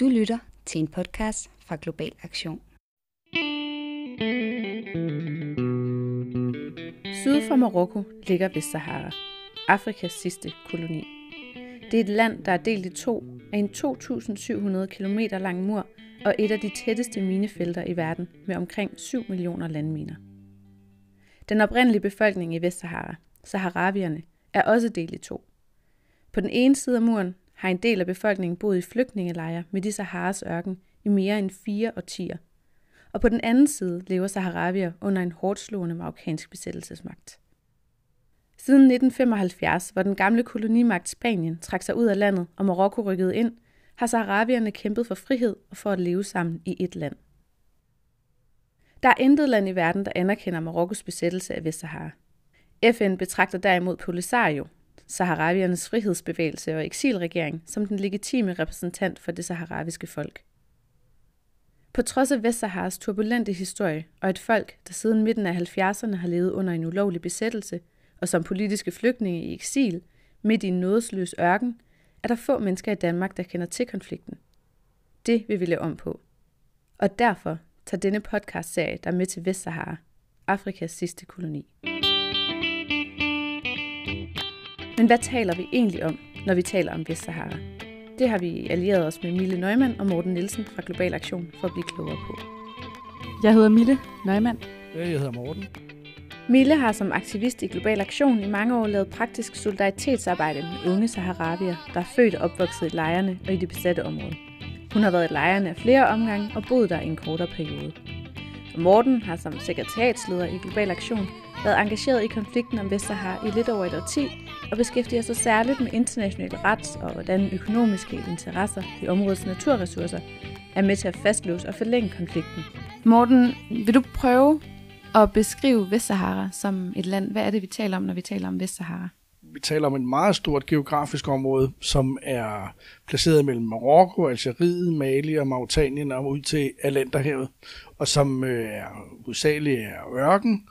Du lytter til en podcast fra Global Aktion. Syd for Marokko ligger Vestsahara, Afrikas sidste koloni. Det er et land, der er delt i to af en 2.700 km lang mur og et af de tætteste minefelter i verden med omkring 7 millioner landminer. Den oprindelige befolkning i Vestsahara, saharavierne, er også delt i to. På den ene side af muren har en del af befolkningen boet i flygtningelejre midt i Saharas ørken i mere end fire årtier. Og på den anden side lever saharavier under en hårdt slående marokkansk besættelsesmagt. Siden 1975, hvor den gamle kolonimagt Spanien trak sig ud af landet og Marokko rykkede ind, har saharavierne kæmpet for frihed og for at leve sammen i et land. Der er intet land i verden, der anerkender Marokkos besættelse af Vestsahara. FN betragter derimod Polisario, saharaviernes frihedsbevægelse og eksilregering, som den legitime repræsentant for det saharaviske folk. På trods af Vestsaharas turbulente historie og et folk, der siden midten af 70'erne har levet under en ulovlig besættelse, og som politiske flygtninge i eksil, midt i en nådesløs ørken, er der få mennesker i Danmark, der kender til konflikten. Det vil vi lave om på. Og derfor tager denne podcast-serie der med til Vestsahara, Afrikas sidste koloni. Men hvad taler vi egentlig om, når vi taler om Vestsahara? Det har vi allieret os med Mille Neumann og Morten Nielsen fra Global Aktion for at blive klogere på. Jeg hedder Mille Neumann. Jeg hedder Morten. Mille har som aktivist i Global Aktion i mange år lavet praktisk solidaritetsarbejde med unge saharavier, der er født og opvokset i lejrene og i det besatte område. Hun har været i lejrene af flere omgange og boet der i en kortere periode. Og Morten har som sekretariatsleder i Global Aktion været engageret i konflikten om Vestsahara i lidt over et årti og beskæftiger sig særligt med international ret og hvordan økonomiske interesser i områdets naturressourcer er med til at fastlåse og forlænge konflikten. Morten, vil du prøve at beskrive Vestsahara som et land? Hvad er det, vi taler om, når vi taler om Vestsahara? Vi taler om et meget stort geografisk område, som er placeret mellem Marokko, Algeriet, Mali og Mauritanien og ud til Atlanterhavet, og som øh, er hovedsageligt er ørken,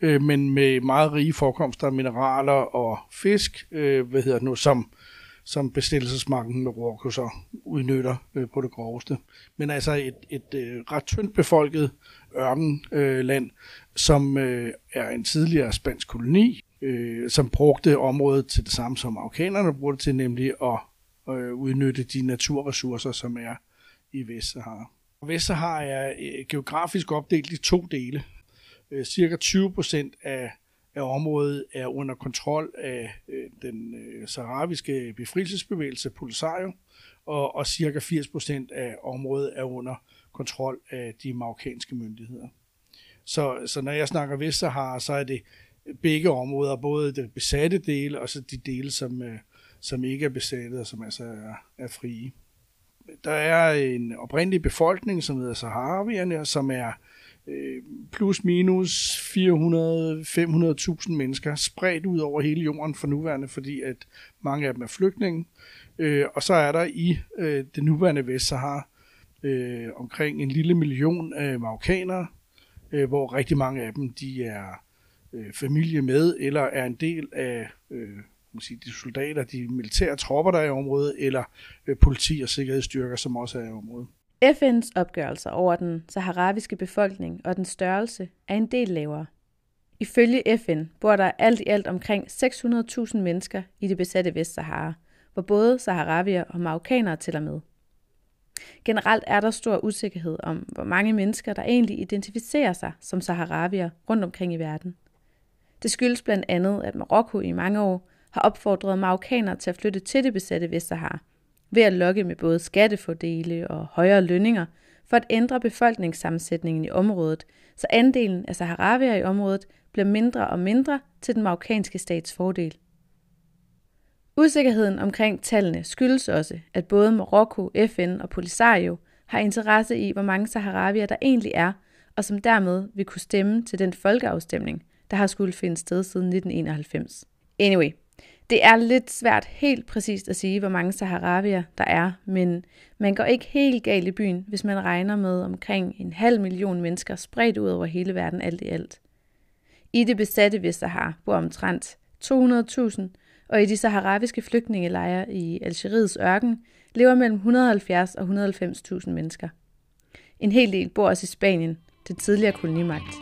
øh, men med meget rige forekomster af mineraler og fisk, øh, hvad hedder det nu, som, som bestillelsesmagten Marokko så udnytter øh, på det groveste. Men altså et, et øh, ret tyndt befolket ørkenland, øh, som øh, er en tidligere spansk koloni, øh, som brugte området til det samme som amerikanerne brugte det til, nemlig at øh, udnytte de naturressourcer, som er i Vestsahara. Vestsahara er øh, geografisk opdelt i to dele. Øh, cirka 20 procent af, af området er under kontrol af øh, den øh, saharaviske befrielsesbevægelse Polisario, og, og cirka 80 procent af området er under kontrol af de marokkanske myndigheder. Så, så når jeg snakker Vestsahara, så er det begge områder, både det besatte dele og så de dele, som, øh, som ikke er besatte og som altså er, er frie. Der er en oprindelig befolkning, som hedder Saharavierne, som er øh, plus minus 400-500.000 mennesker spredt ud over hele jorden for nuværende, fordi at mange af dem er flygtninge. Øh, og så er der i øh, det nuværende Vestsahara øh, omkring en lille million af marokkanere, øh, hvor rigtig mange af dem de er øh, familie med, eller er en del af øh, man sige, de soldater, de militære tropper, der er i området, eller øh, politi og sikkerhedsstyrker, som også er i området. FN's opgørelser over den saharaviske befolkning og den størrelse er en del lavere. Ifølge FN bor der alt i alt omkring 600.000 mennesker i det besatte Vestsahara, hvor både saharavier og marokkanere tæller med. Generelt er der stor usikkerhed om, hvor mange mennesker, der egentlig identificerer sig som saharavier rundt omkring i verden. Det skyldes blandt andet, at Marokko i mange år har opfordret marokkanere til at flytte til det besatte Vestsahara, ved at lokke med både skattefordele og højere lønninger for at ændre befolkningssammensætningen i området, så andelen af saharavier i området bliver mindre og mindre til den marokkanske stats fordel. Usikkerheden omkring tallene skyldes også, at både Marokko, FN og Polisario har interesse i, hvor mange saharavier der egentlig er, og som dermed vil kunne stemme til den folkeafstemning, der har skulle finde sted siden 1991. Anyway, det er lidt svært helt præcist at sige, hvor mange saharavier der er, men man går ikke helt galt i byen, hvis man regner med omkring en halv million mennesker spredt ud over hele verden alt i alt. I det besatte Vestsahara bor omtrent 200.000, og i de saharaviske flygtningelejre i Algeriets ørken lever mellem 170 og 190.000 mennesker. En hel del bor også i Spanien, det tidligere kolonimagt.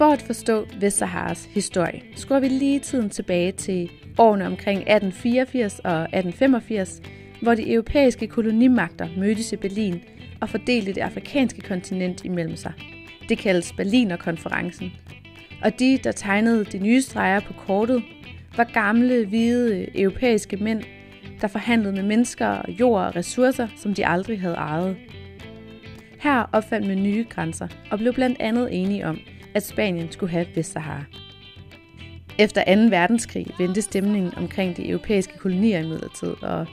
For at forstå Vestsaharas historie, skruer vi lige tiden tilbage til årene omkring 1884 og 1885, hvor de europæiske kolonimagter mødtes i Berlin og fordelte det afrikanske kontinent imellem sig. Det kaldes Berlinerkonferencen. Og de, der tegnede de nye streger på kortet, var gamle, hvide europæiske mænd, der forhandlede med mennesker, jord og ressourcer, som de aldrig havde ejet. Her opfandt man nye grænser og blev blandt andet enige om, at Spanien skulle have Vestsahara. Efter 2. verdenskrig vendte stemningen omkring de europæiske kolonier imidlertid, og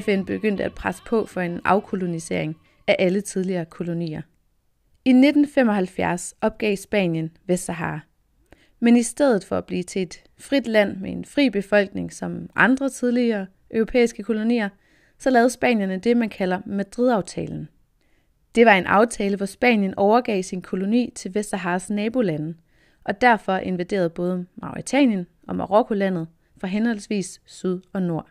FN begyndte at presse på for en afkolonisering af alle tidligere kolonier. I 1975 opgav Spanien Vestsahara. Men i stedet for at blive til et frit land med en fri befolkning som andre tidligere europæiske kolonier, så lavede spanierne det, man kalder Madrid-aftalen. Det var en aftale, hvor Spanien overgav sin koloni til Vestsaharas nabolande, og derfor invaderede både Mauritanien og Marokko-landet fra henholdsvis syd og nord.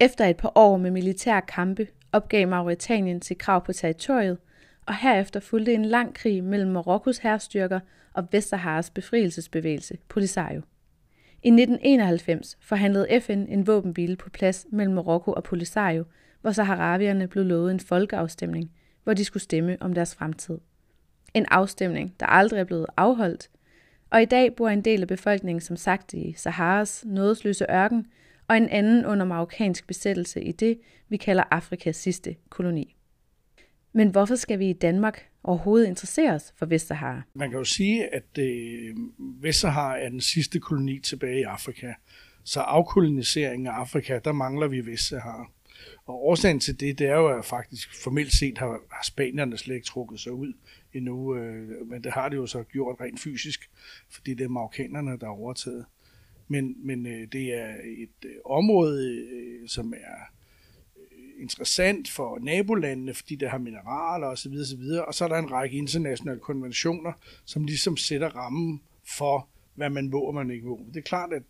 Efter et par år med militære kampe opgav Mauritanien sit krav på territoriet, og herefter fulgte en lang krig mellem Marokkos herrestyrker og Vestsaharas befrielsesbevægelse, Polisario. I 1991 forhandlede FN en våbenhvile på plads mellem Marokko og Polisario, hvor saharavierne blev lovet en folkeafstemning, hvor de skulle stemme om deres fremtid. En afstemning, der aldrig er blevet afholdt, og i dag bor en del af befolkningen som sagt i Saharas nådesløse ørken, og en anden under marokkansk besættelse i det, vi kalder Afrikas sidste koloni. Men hvorfor skal vi i Danmark overhovedet interessere os for Vestsahara? Man kan jo sige, at øh, Vestsahara er den sidste koloni tilbage i Afrika. Så afkoloniseringen af Afrika, der mangler vi Vestsahara. Og årsagen til det, det er jo, at faktisk formelt set har, har spanierne slet ikke trukket sig ud endnu, øh, men det har de jo så gjort rent fysisk, fordi det er marokkanerne, der har overtaget. Men, men øh, det er et øh, område, øh, som er øh, interessant for nabolandene, fordi det har mineraler osv. videre og så er der en række internationale konventioner, som ligesom sætter rammen for, hvad man må og man ikke må. Det er klart, at,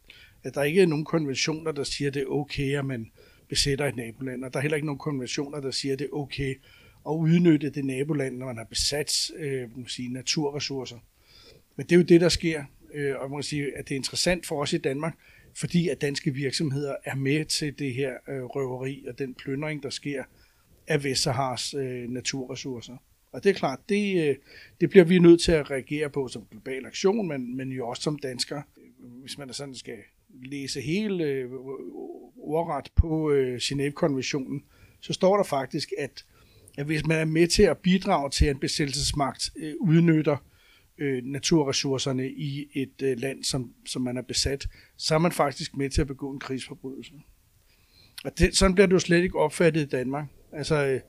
at der ikke er nogen konventioner, der siger, at det er okay, at man besætter et naboland, og der er heller ikke nogen konventioner, der siger, at det er okay at udnytte det naboland, når man har besat øh, man sige, naturressourcer. Men det er jo det, der sker, øh, og man kan sige, at det er interessant for os i Danmark, fordi at danske virksomheder er med til det her øh, røveri og den plyndring, der sker af Vestsahars øh, naturressourcer. Og det er klart, det, øh, det bliver vi nødt til at reagere på som global aktion, men, men jo også som danskere. Hvis man sådan skal læse hele øh, ordret på øh, Genève-konventionen, så står der faktisk, at, at hvis man er med til at bidrage til, at en besættelsesmagt øh, udnytter øh, naturressourcerne i et øh, land, som, som man er besat, så er man faktisk med til at begå en krigsforbrydelse. Og det, sådan bliver det jo slet ikke opfattet i Danmark. Altså, øh,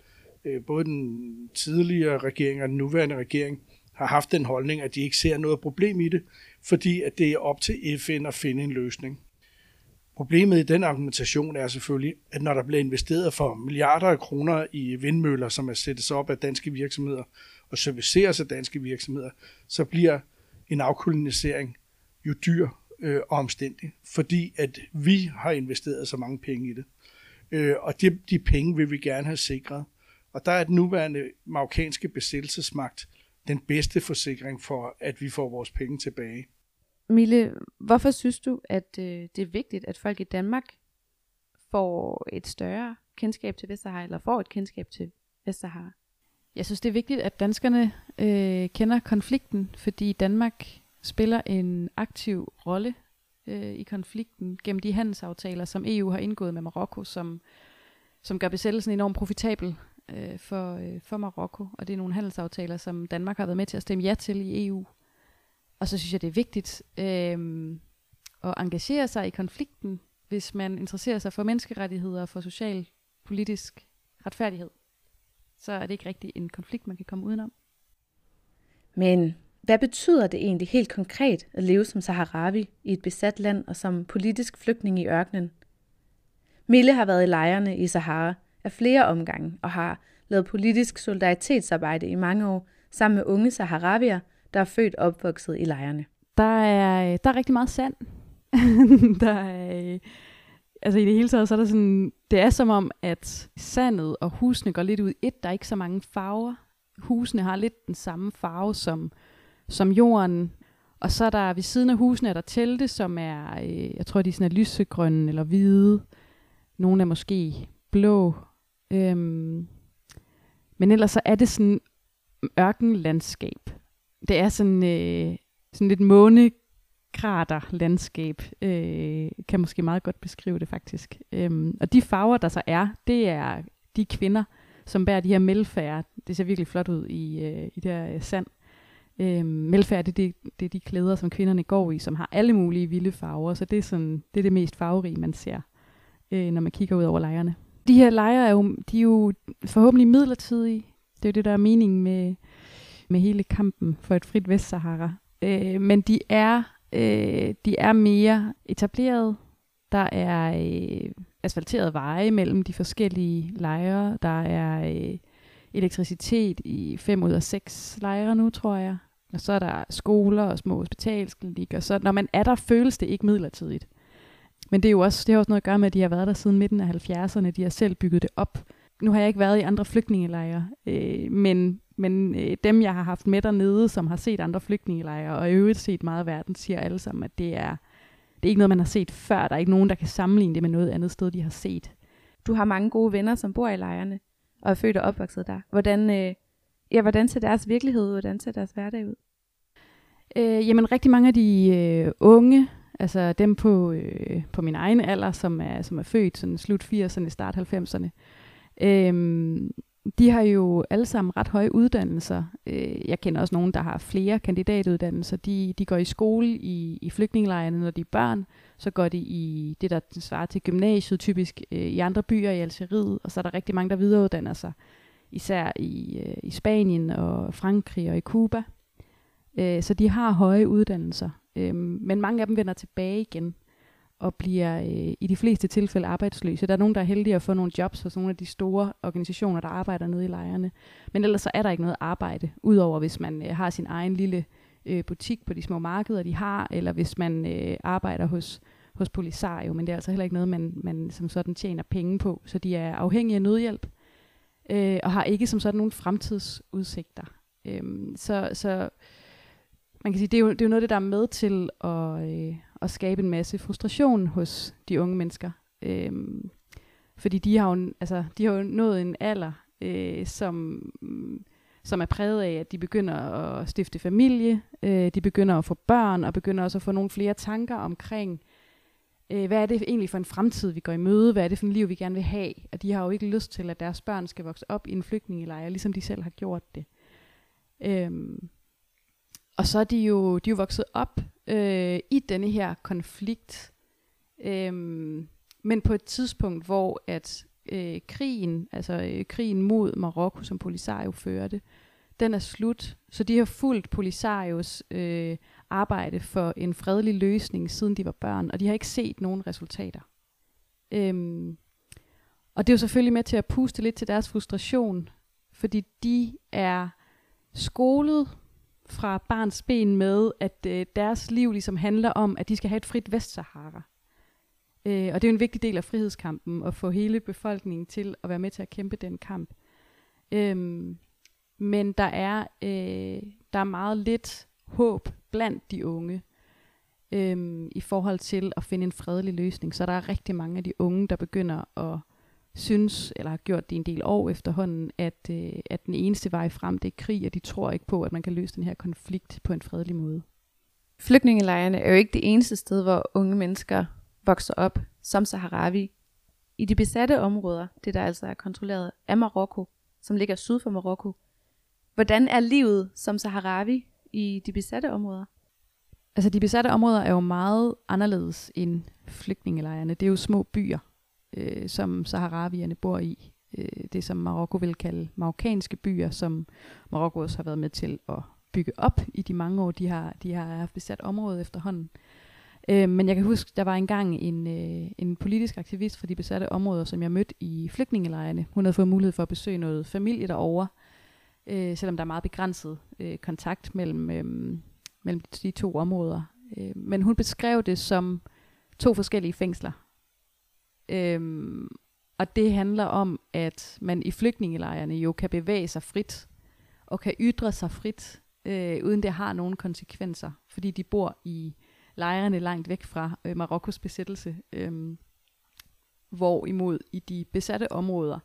øh både den tidligere regering og den nuværende regering har haft den holdning, at de ikke ser noget problem i det, fordi at det er op til FN at finde en løsning. Problemet i den argumentation er selvfølgelig, at når der bliver investeret for milliarder af kroner i vindmøller, som er sættes op af danske virksomheder og serviceres af danske virksomheder, så bliver en afkolonisering jo dyr øh, og omstændig, fordi at vi har investeret så mange penge i det. Øh, og de, de penge vil vi gerne have sikret. Og der er den nuværende marokkanske besættelsesmagt den bedste forsikring for, at vi får vores penge tilbage. Mille, hvorfor synes du, at øh, det er vigtigt, at folk i Danmark får et større kendskab til Vestsahara, eller får et kendskab til Vestsahara? Jeg synes, det er vigtigt, at danskerne øh, kender konflikten, fordi Danmark spiller en aktiv rolle øh, i konflikten gennem de handelsaftaler, som EU har indgået med Marokko, som, som gør besættelsen enormt profitabel øh, for, øh, for Marokko. Og det er nogle handelsaftaler, som Danmark har været med til at stemme ja til i EU. Og så synes jeg, det er vigtigt øh, at engagere sig i konflikten, hvis man interesserer sig for menneskerettigheder og for social, politisk retfærdighed. Så er det ikke rigtig en konflikt, man kan komme udenom. Men hvad betyder det egentlig helt konkret at leve som saharavi i et besat land og som politisk flygtning i ørkenen? Mille har været i lejrene i Sahara af flere omgange og har lavet politisk solidaritetsarbejde i mange år sammen med unge saharavier – der er født og opvokset i lejrene? Der er, der er rigtig meget sand. der er, altså i det hele taget, så er der sådan, det er som om, at sandet og husene går lidt ud i et. Der er ikke så mange farver. Husene har lidt den samme farve som, som jorden. Og så er der ved siden af husene er der telte, som er, øh, jeg tror, de er sådan er lysegrønne eller hvide. Nogle er måske blå. Øhm, men ellers så er det sådan ørkenlandskab. Det er sådan, øh, sådan lidt månekrater landskab, øh, kan måske meget godt beskrive det faktisk. Øhm, og de farver, der så er, det er de kvinder, som bærer de her melfærd. Det ser virkelig flot ud i, øh, i det her øh, sand. Øhm, melfærd, det, det, det er de klæder, som kvinderne går i, som har alle mulige vilde farver, så det er, sådan, det, er det mest farverige, man ser, øh, når man kigger ud over lejrene. De her lejre er jo, de er jo forhåbentlig midlertidige. Det er jo det, der er meningen med, med hele kampen for et frit Vestsahara. Øh, men de er, øh, de er mere etableret. Der er øh, asfalterede veje mellem de forskellige lejre. Der er øh, elektricitet i fem ud af seks lejre nu, tror jeg. Og så er der skoler og små hospitalsklinikker. Så når man er der, føles det ikke midlertidigt. Men det, er jo også, det har også noget at gøre med, at de har været der siden midten af 70'erne. De har selv bygget det op. Nu har jeg ikke været i andre flygtningelejre, øh, men, men øh, dem, jeg har haft med dernede, som har set andre flygtningelejre, og i øvrigt set meget af verden, siger alle sammen, at det er, det er ikke noget, man har set før. Der er ikke nogen, der kan sammenligne det med noget andet sted, de har set. Du har mange gode venner, som bor i lejrene, og er født og opvokset der. Hvordan, øh, ja, hvordan ser deres virkelighed ud? Hvordan ser deres hverdag ud? Øh, jamen, rigtig mange af de øh, unge, altså dem på, øh, på min egen alder, som er, som er født sådan slut 80'erne, start 90'erne, øh, de har jo alle sammen ret høje uddannelser. Øh, jeg kender også nogen, der har flere kandidatuddannelser. De, de går i skole i, i flygtningelejrene, når de er børn. Så går de i det, der svarer til gymnasiet, typisk øh, i andre byer i Algeriet. Og så er der rigtig mange, der videreuddanner sig, især i, øh, i Spanien og Frankrig og i Cuba. Så de har høje uddannelser. Men mange af dem vender tilbage igen og bliver øh, i de fleste tilfælde arbejdsløse. Der er nogen, der er heldige at få nogle jobs hos nogle af de store organisationer, der arbejder nede i lejrene. Men ellers så er der ikke noget arbejde, udover hvis man øh, har sin egen lille øh, butik på de små markeder, de har, eller hvis man øh, arbejder hos, hos Polisario, men det er altså heller ikke noget, man, man som sådan tjener penge på. Så de er afhængige af nødhjælp, øh, og har ikke som sådan nogle fremtidsudsigter. Øh, så, så man kan sige, det er, jo, det er jo noget af det, der er med til at, øh, at skabe en masse frustration hos de unge mennesker. Øhm, fordi de har, jo, altså, de har jo nået en alder, øh, som, mm, som er præget af, at de begynder at stifte familie, øh, de begynder at få børn, og begynder også at få nogle flere tanker omkring, øh, hvad er det egentlig for en fremtid, vi går i møde, hvad er det for en liv, vi gerne vil have. Og de har jo ikke lyst til, at deres børn skal vokse op i en flygtningelejr, ligesom de selv har gjort det. Øhm, og så er de jo, de er jo vokset op øh, i denne her konflikt, øh, men på et tidspunkt, hvor at øh, krigen, altså øh, krigen mod Marokko, som Polisario førte, den er slut. Så de har fulgt Polisarios øh, arbejde for en fredelig løsning, siden de var børn, og de har ikke set nogen resultater. Øhm, og det er jo selvfølgelig med til at puste lidt til deres frustration, fordi de er skolet fra barns ben med, at øh, deres liv ligesom handler om, at de skal have et frit Vestsahara. Øh, og det er jo en vigtig del af frihedskampen, at få hele befolkningen til at være med til at kæmpe den kamp. Øhm, men der er, øh, der er meget lidt håb blandt de unge øhm, i forhold til at finde en fredelig løsning. Så der er rigtig mange af de unge, der begynder at synes, eller har gjort det en del år efterhånden, at, øh, at den eneste vej frem, det er krig, og de tror ikke på, at man kan løse den her konflikt på en fredelig måde. Flygtningelejrene er jo ikke det eneste sted, hvor unge mennesker vokser op som Saharavi. I de besatte områder, det der altså er kontrolleret af Marokko, som ligger syd for Marokko, hvordan er livet som Saharavi i de besatte områder? Altså de besatte områder er jo meget anderledes end flygtningelejrene. Det er jo små byer, øh, som saharavierne bor i. Øh, det som Marokko vil kalde marokkanske byer, som Marokko også har været med til at bygge op i de mange år, de har, de har haft besat området efterhånden. Øh, men jeg kan huske, der var engang en, øh, en politisk aktivist for de besatte områder, som jeg mødte i flygtningelejrene. Hun havde fået mulighed for at besøge noget familie derovre, øh, selvom der er meget begrænset øh, kontakt mellem, øh, mellem de to områder. Øh, men hun beskrev det som to forskellige fængsler. Øhm, og det handler om, at man i flygtningelejrene jo kan bevæge sig frit, og kan ytre sig frit, øh, uden det har nogen konsekvenser, fordi de bor i lejrene langt væk fra øh, Marokkos besættelse. Øh, hvorimod i de besatte områder,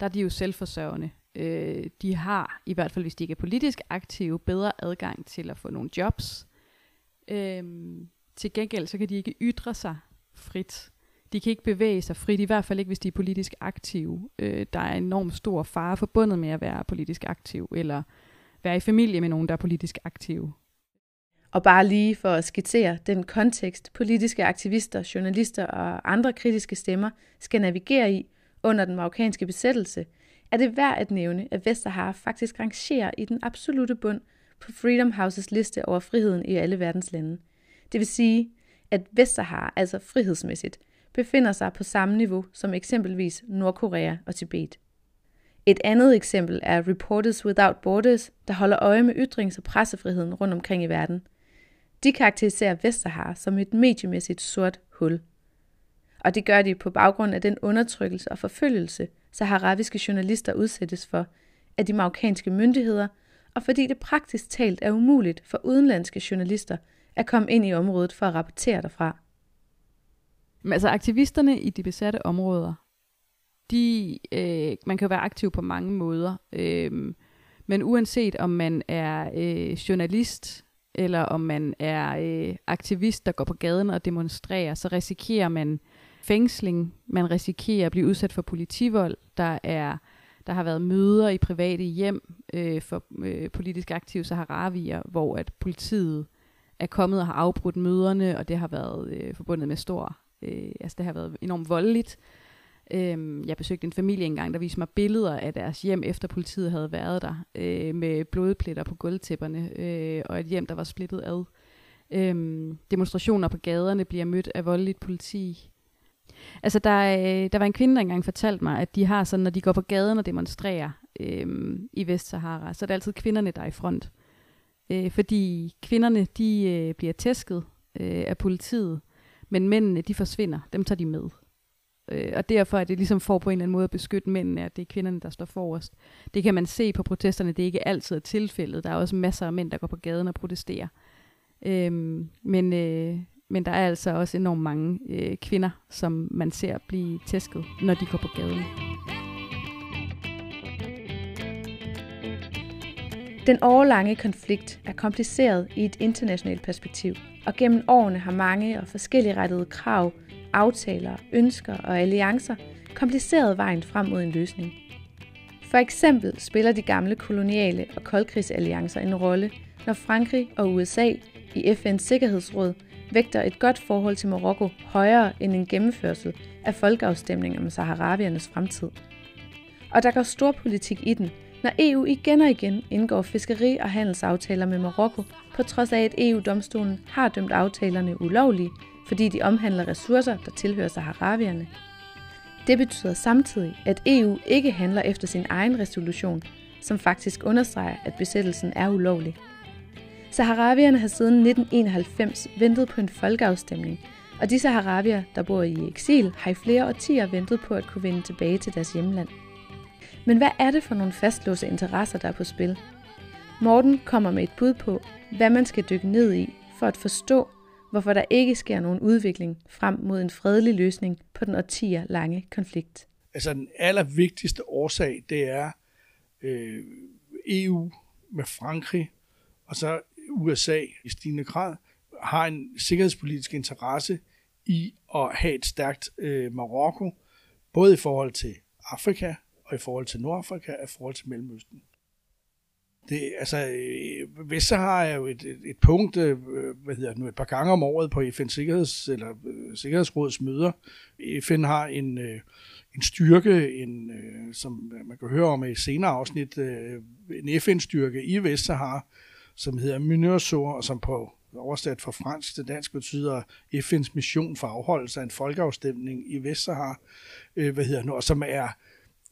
der er de jo selvforsørgende. Øh, de har, i hvert fald hvis de ikke er politisk aktive, bedre adgang til at få nogle jobs. Øh, til gengæld så kan de ikke ytre sig frit. De kan ikke bevæge sig frit, i hvert fald ikke hvis de er politisk aktive. Øh, der er enormt stor fare forbundet med at være politisk aktiv, eller være i familie med nogen, der er politisk aktive. Og bare lige for at skitsere den kontekst, politiske aktivister, journalister og andre kritiske stemmer skal navigere i under den marokkanske besættelse, er det værd at nævne, at Vestsahara faktisk rangerer i den absolute bund på Freedom Houses liste over friheden i alle verdens lande. Det vil sige, at Vestsahara, altså frihedsmæssigt, befinder sig på samme niveau som eksempelvis Nordkorea og Tibet. Et andet eksempel er Reporters Without Borders, der holder øje med ytrings- og pressefriheden rundt omkring i verden – de karakteriserer Vestsahara som et mediemæssigt sort hul. Og det gør de på baggrund af den undertrykkelse og forfølgelse, saharaviske journalister udsættes for af de marokkanske myndigheder, og fordi det praktisk talt er umuligt for udenlandske journalister at komme ind i området for at rapportere derfra. Men altså aktivisterne i de besatte områder, de, øh, man kan jo være aktiv på mange måder, øh, men uanset om man er øh, journalist, eller om man er øh, aktivist, der går på gaden og demonstrerer, så risikerer man fængsling, man risikerer at blive udsat for politivold, der er der har været møder i private hjem øh, for øh, politisk aktive saharavier, hvor at politiet er kommet og har afbrudt møderne, og det har været øh, forbundet med stor, øh, altså det har været enormt voldeligt. Øhm, jeg besøgte en familie engang, der viste mig billeder af deres hjem, efter politiet havde været der, øh, med blodpletter på gulvtæpperne, øh, og et hjem, der var splittet ad. Øhm, demonstrationer på gaderne bliver mødt af voldeligt politi. Altså, der, øh, der var en kvinde, der engang fortalte mig, at de har sådan, når de går på gaden og demonstrerer øh, i Vestsahara, så er det altid kvinderne, der er i front. Øh, fordi kvinderne, de øh, bliver tæsket øh, af politiet, men mændene, de forsvinder. Dem tager de med. Øh, og derfor er det ligesom for på en eller anden måde at beskytte mændene, at det er kvinderne, der står forrest. Det kan man se på protesterne, det er ikke altid tilfældet. Der er også masser af mænd, der går på gaden og protesterer. Øhm, men, øh, men der er altså også enormt mange øh, kvinder, som man ser blive tæsket, når de går på gaden. Den årlange konflikt er kompliceret i et internationalt perspektiv, og gennem årene har mange og forskellige rettede krav aftaler, ønsker og alliancer kompliceret vejen frem mod en løsning. For eksempel spiller de gamle koloniale og koldkrigsalliancer en rolle, når Frankrig og USA i FN's Sikkerhedsråd vægter et godt forhold til Marokko højere end en gennemførsel af folkeafstemning om saharaviernes fremtid. Og der går stor politik i den, når EU igen og igen indgår fiskeri- og handelsaftaler med Marokko, på trods af at EU-domstolen har dømt aftalerne ulovlige fordi de omhandler ressourcer, der tilhører saharavierne. Det betyder samtidig, at EU ikke handler efter sin egen resolution, som faktisk understreger, at besættelsen er ulovlig. Saharavierne har siden 1991 ventet på en folkeafstemning, og de saharavier, der bor i eksil, har i flere årtier ventet på at kunne vende tilbage til deres hjemland. Men hvad er det for nogle fastlåste interesser, der er på spil? Morten kommer med et bud på, hvad man skal dykke ned i for at forstå, hvorfor der ikke sker nogen udvikling frem mod en fredelig løsning på den årtier lange konflikt. Altså den allervigtigste årsag, det er øh, EU med Frankrig, og så USA i stigende grad, har en sikkerhedspolitisk interesse i at have et stærkt øh, Marokko, både i forhold til Afrika, og i forhold til Nordafrika, og i forhold til Mellemøsten. Det, altså, øh, Vestsahara er jo et, et, et punkt, øh, hvad hedder det nu, et par gange om året på FN's Sikkerheds, eller, øh, Sikkerhedsrådets møder. FN har en, en styrke, en, som man kan høre om i senere afsnit, en FN-styrke i Vestsahara, som hedder Minurso, og som på oversat fra fransk til dansk betyder FN's mission for afholdelse af en folkeafstemning i Vestsahara, hvad hedder nu, og som er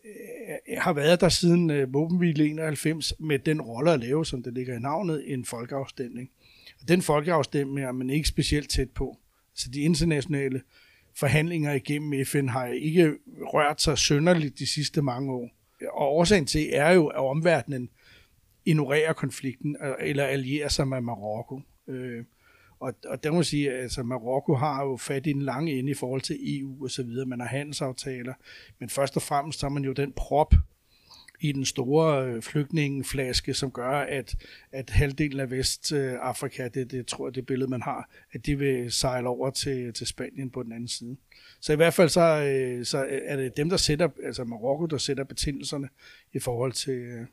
øh, har været der siden øh, våbenhvile 91 med den rolle at lave, som det ligger i navnet, en folkeafstemning. Og den folkeafstemning er man ikke specielt tæt på. Så de internationale forhandlinger igennem FN har ikke rørt sig sønderligt de sidste mange år. Og årsagen til er jo, at omverdenen ignorerer konflikten øh, eller allierer sig med Marokko. Øh, og, og der må jeg sige, at altså, Marokko har jo fat i den lange ende i forhold til EU og så videre. Man har handelsaftaler, men først og fremmest har man jo den prop i den store øh, flygtningeflaske, som gør, at, at halvdelen af Vestafrika, det, det tror jeg det billede, man har, at de vil sejle over til, til Spanien på den anden side. Så i hvert fald så, øh, så er det dem, der sætter, altså Marokko, der sætter betingelserne i forhold til, øh,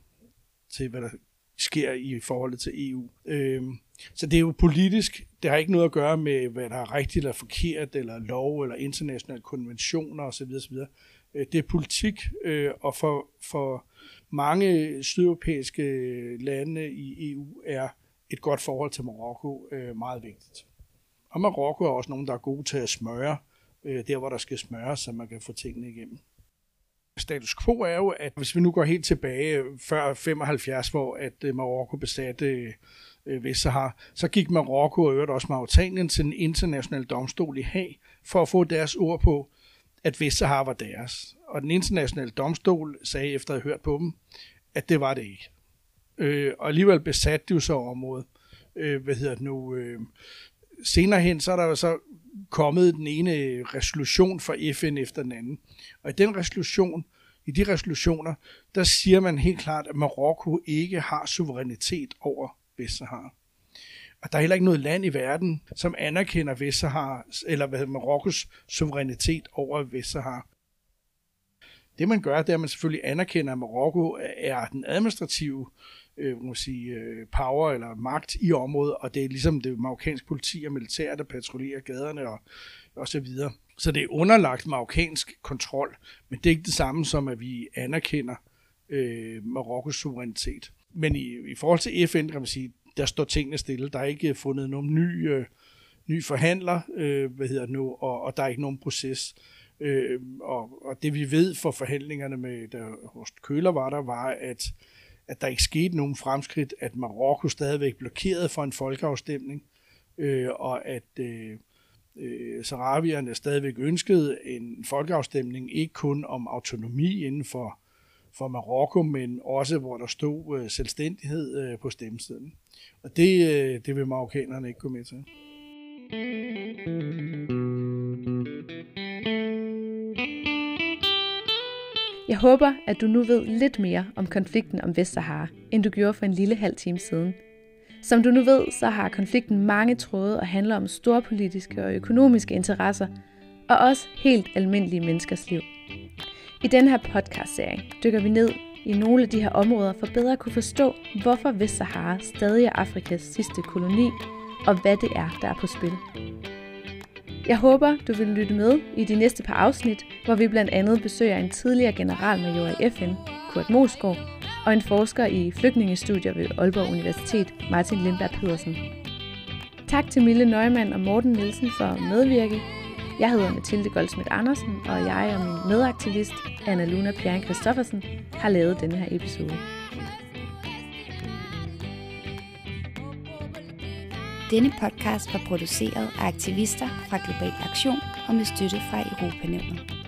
til hvad der sker i forholdet til EU. Øhm, så det er jo politisk. Det har ikke noget at gøre med, hvad der er rigtigt eller forkert, eller lov, eller internationale konventioner osv. osv. Øh, det er politik, øh, og for, for mange sydeuropæiske lande i EU er et godt forhold til Marokko øh, meget vigtigt. Og Marokko er også nogen, der er gode til at smøre, øh, der hvor der skal smøres, så man kan få tingene igennem. Status quo er jo, at hvis vi nu går helt tilbage øh, før 75, hvor at øh, Marokko besatte øh, Vestsahara, så gik Marokko og øvrigt også Mauritanien til den internationale domstol i Haag for at få deres ord på, at Vestsahara var deres. Og den internationale domstol sagde, efter at have hørt på dem, at det var det ikke. Øh, og alligevel besatte de jo så området. Øh, hvad hedder det nu? Øh, senere hen, så er der jo så kommet den ene resolution fra FN efter den anden. Og i den resolution, i de resolutioner, der siger man helt klart, at Marokko ikke har suverænitet over Vestsahara. Og der er heller ikke noget land i verden, som anerkender Vestsahara, eller hvad Marokkos suverænitet over Vestsahara. Det man gør, det er, at man selvfølgelig anerkender, at Marokko er den administrative øh, må sige, øh, power eller magt i området, og det er ligesom det marokkanske politi og militær, der patruljerer gaderne og, og så videre. Så det er underlagt marokkansk kontrol, men det er ikke det samme som, at vi anerkender øh, Marokkos suverænitet. Men i, i forhold til FN, kan man sige, der står tingene stille. Der er ikke fundet nogen ny, øh, ny forhandler, øh, hvad hedder det nu, og, og der er ikke nogen proces. Øh, og, og det vi ved fra forhandlingerne med, der Horst Køler var der, var, at, at der ikke skete nogen fremskridt, at Marokko stadigvæk blokerede for en folkeafstemning, øh, og at øh, øh, sarabierne stadigvæk ønskede en folkeafstemning, ikke kun om autonomi inden for for Marokko, men også hvor der stod øh, selvstændighed øh, på stemmesedlen. Og det, øh, det vil marokkanerne ikke gå med til. Jeg håber, at du nu ved lidt mere om konflikten om Vestsahara, end du gjorde for en lille halv time siden. Som du nu ved, så har konflikten mange tråde og handler om store politiske og økonomiske interesser, og også helt almindelige menneskers liv. I den her podcast-serie dykker vi ned i nogle af de her områder for bedre at kunne forstå, hvorfor Vestsahara stadig er Afrikas sidste koloni, og hvad det er, der er på spil. Jeg håber, du vil lytte med i de næste par afsnit, hvor vi blandt andet besøger en tidligere generalmajor i FN, Kurt Mosgaard, og en forsker i flygtningestudier ved Aalborg Universitet, Martin Lindberg Pedersen. Tak til Mille Neumann og Morten Nielsen for at medvirke jeg hedder Mathilde Goldsmith Andersen, og jeg og min medaktivist, Anna Luna Pjern Christoffersen, har lavet denne her episode. Denne podcast var produceret af aktivister fra Global Aktion og med støtte fra Europanævnet.